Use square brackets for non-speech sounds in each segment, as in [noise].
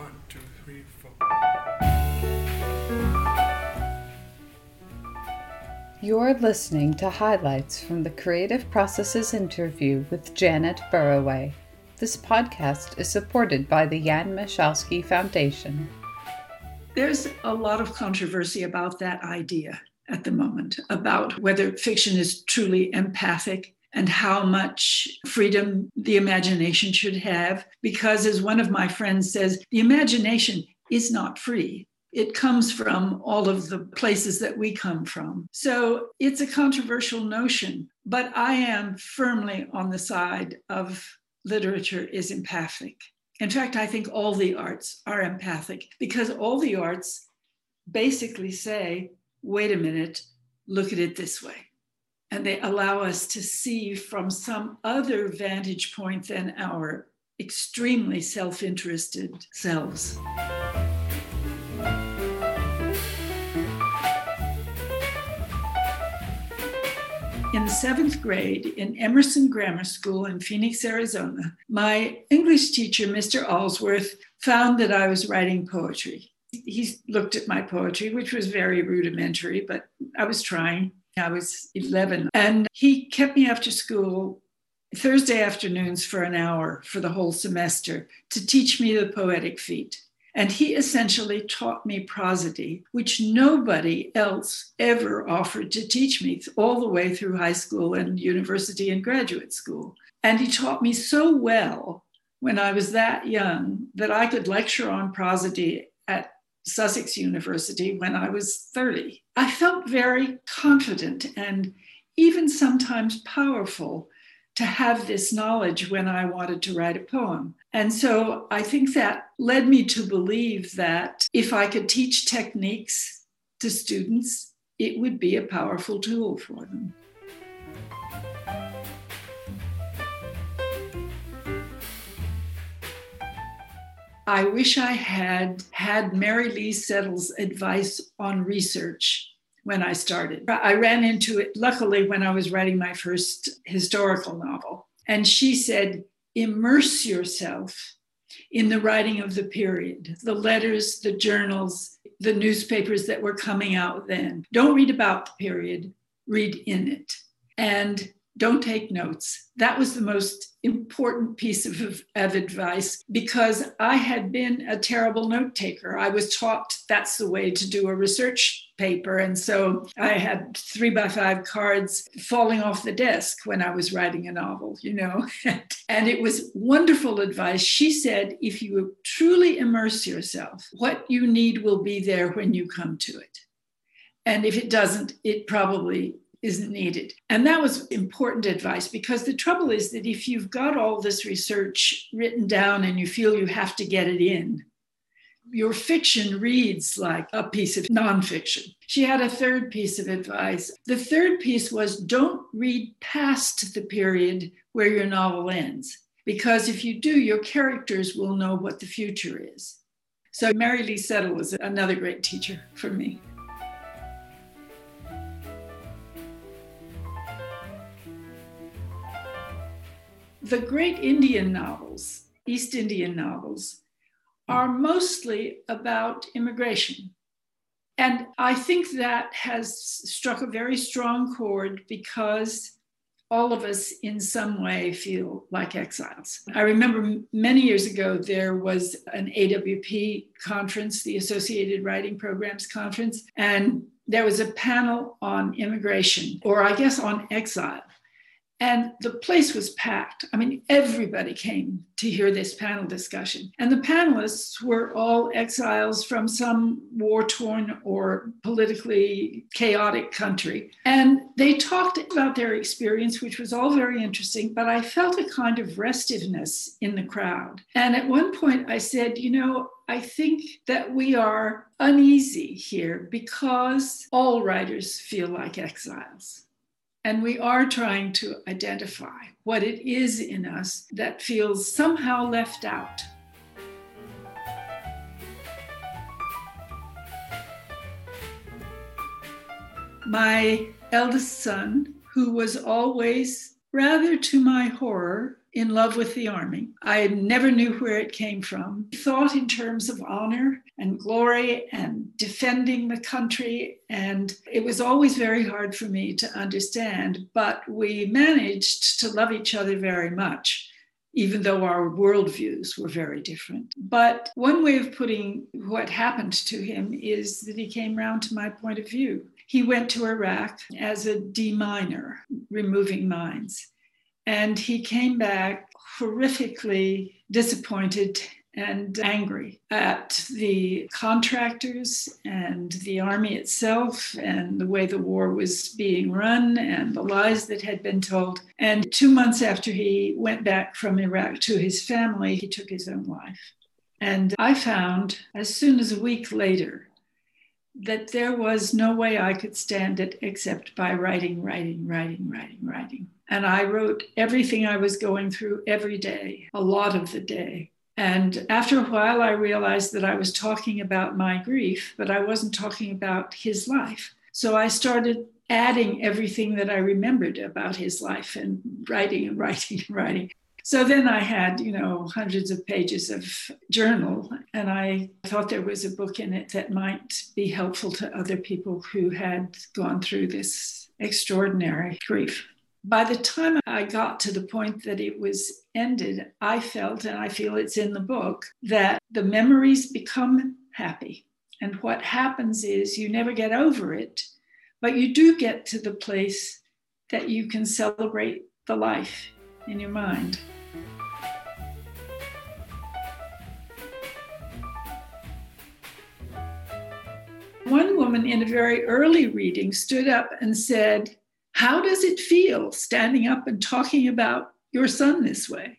One, two, three, four. You're listening to highlights from the Creative Process's interview with Janet Burroway. This podcast is supported by the Jan Michalski Foundation. There's a lot of controversy about that idea at the moment about whether fiction is truly empathic and how much freedom the imagination should have. Because, as one of my friends says, the imagination is not free. It comes from all of the places that we come from. So it's a controversial notion, but I am firmly on the side of literature is empathic. In fact, I think all the arts are empathic because all the arts basically say, wait a minute, look at it this way and they allow us to see from some other vantage point than our extremely self interested selves. In the seventh grade in Emerson Grammar School in Phoenix, Arizona, my English teacher, Mr. Allsworth, found that I was writing poetry. He looked at my poetry, which was very rudimentary, but I was trying. I was 11. And he kept me after school Thursday afternoons for an hour for the whole semester to teach me the poetic feet. And he essentially taught me prosody, which nobody else ever offered to teach me all the way through high school and university and graduate school. And he taught me so well when I was that young that I could lecture on prosody at Sussex University when I was 30. I felt very confident and even sometimes powerful to have this knowledge when I wanted to write a poem. And so I think that led me to believe that if I could teach techniques to students, it would be a powerful tool for them. I wish I had had Mary Lee Settle's advice on research when I started. I ran into it, luckily, when I was writing my first historical novel. And she said, immerse yourself in the writing of the period, the letters, the journals, the newspapers that were coming out then. Don't read about the period, read in it. And don't take notes. That was the most important piece of, of, advice because I had been a terrible note taker. I was taught that's the way to do a research paper. And so I had three by five cards falling off the desk when I was writing a novel, you know. [laughs] and it was wonderful advice. She said, if you truly immerse yourself, what you need will be there when you come to it. And if it doesn't, it probably isn't needed. And that was important advice because the trouble is that if you've got all this research written down and you feel you have to get it in, your fiction reads like a piece of nonfiction. She had a third piece of advice. The third piece was don't read past the period where your novel ends, because if you do, your characters will know what the future is. So, Mary Lee Settle was another great teacher for me. The great Indian novels, East Indian novels, are mostly about immigration. And I think that has struck a very strong chord because all of us in some way feel like exiles. I remember many years ago there was an AWP conference, the Associated Writing Programs Conference, and there was a panel on immigration, or I guess on exile. And the place was packed. I mean, everybody came to hear this panel discussion. And the panelists were all exiles from some war torn or politically chaotic country. And they talked about their experience, which was all very interesting, but I felt a kind of restiveness in the crowd. And at one point, I said, you know, I think that we are uneasy here because all writers feel like exiles. And we are trying to identify what it is in us that feels somehow left out. My eldest son, who was always, rather to my horror, in love with the army. I never knew where it came from. Thought in terms of honor and glory and defending the country. And it was always very hard for me to understand, but we managed to love each other very much. Even though our worldviews were very different. But one way of putting what happened to him is that he came round to my point of view. He went to Iraq as a deminer, removing mines. And he came back horrifically disappointed and angry at the contractors and the army itself and the way the war was being run and the lies that had been told. And two months after he went back from Iraq to his family, he took his own life. And I found as soon as a week later that there was no way I could stand it except by writing, writing, writing, writing, writing. And I wrote everything I was going through every day, a lot of the day. And after a while, I realized that I was talking about my grief, but I wasn't talking about his life. So I started adding everything that I remembered about his life and writing and writing and writing. So then I had, you know, hundreds of pages of journal, and I thought there was a book in it that might be helpful to other people who had gone through this extraordinary grief. By the time I got to the point that it was ended, I felt, and I feel it's in the book, that the memories become happy. And what happens is you never get over it, but you do get to the place that you can celebrate the life in your mind. One woman in a very early reading stood up and said, How does it feel standing up and talking about your son this way?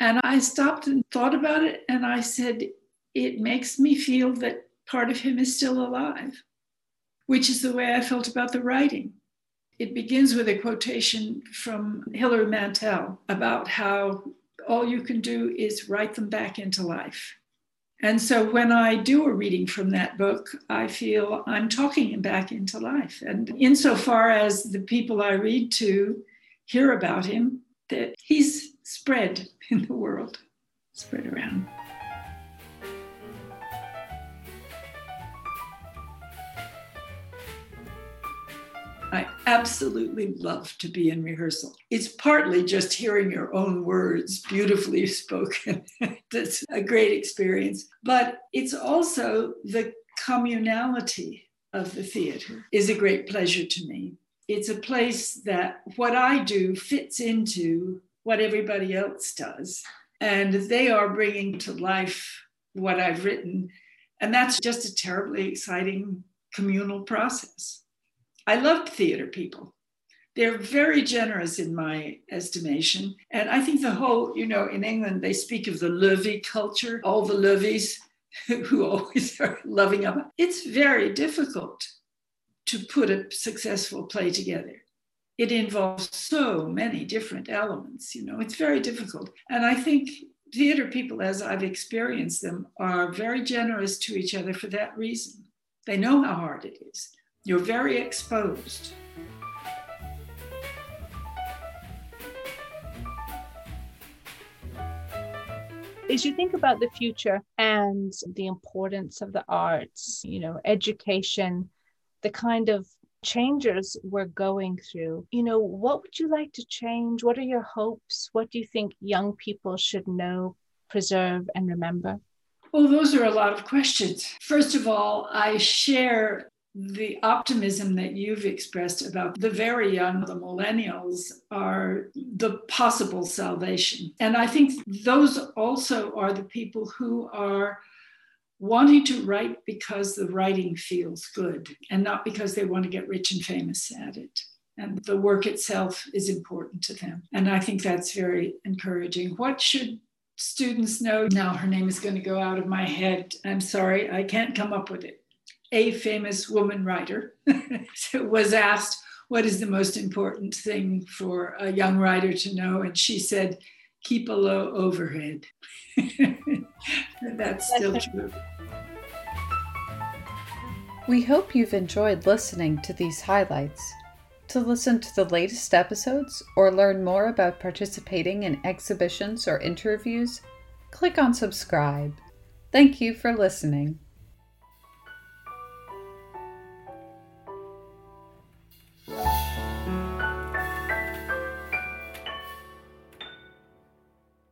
And I stopped and thought about it, and I said, It makes me feel that part of him is still alive, which is the way I felt about the writing. It begins with a quotation from Hilary Mantel about how all you can do is write them back into life. And so when I do a reading from that book, I feel I'm talking him back into life. And insofar as the people I read to hear about him, that he's spread in the world, spread around. I absolutely love to be in rehearsal. It's partly just hearing your own words beautifully [laughs] spoken. That's a great experience. But it's also the communality of the theater is a great pleasure to me. It's a place that what I do fits into what everybody else does. And they are bringing to life what I've written. And that's just a terribly exciting communal process. I loved theater people. They're very generous in my estimation. And I think the whole, you know, in England, they speak of the luvvie culture, all the luvvies [laughs] who always [laughs] are loving up. It's very difficult to put a successful play together. It involves so many different elements, you know, it's very difficult. And I think theater people, as I've experienced them, are very generous to each other for that reason. They know how hard it is. You're very exposed. As you think about the future and the importance of the arts, you know, education, the kind of changes we're going through, you know, what would you like to change? What are your hopes? What do you think young people should know, preserve, and remember? Well, those are a lot of questions. First of all, I share the optimism that you've expressed about the very young, the millennials, are the possible salvation. And I think those also are the people who are wanting to write because the writing feels good and not because they want to get rich and famous at it. And the work itself is important to them. And I think that's very encouraging. What should students know? Now, her name is going to go out of my head. I'm sorry, I can't come up with it a famous woman writer [laughs] was asked, What is the most important thing for a young writer to know? And she said, Keep a low overhead. [laughs] That's still true. We hope you've enjoyed listening to these highlights. To listen to the latest episodes or learn more about participating in exhibitions or interviews, click on subscribe. Thank you for listening.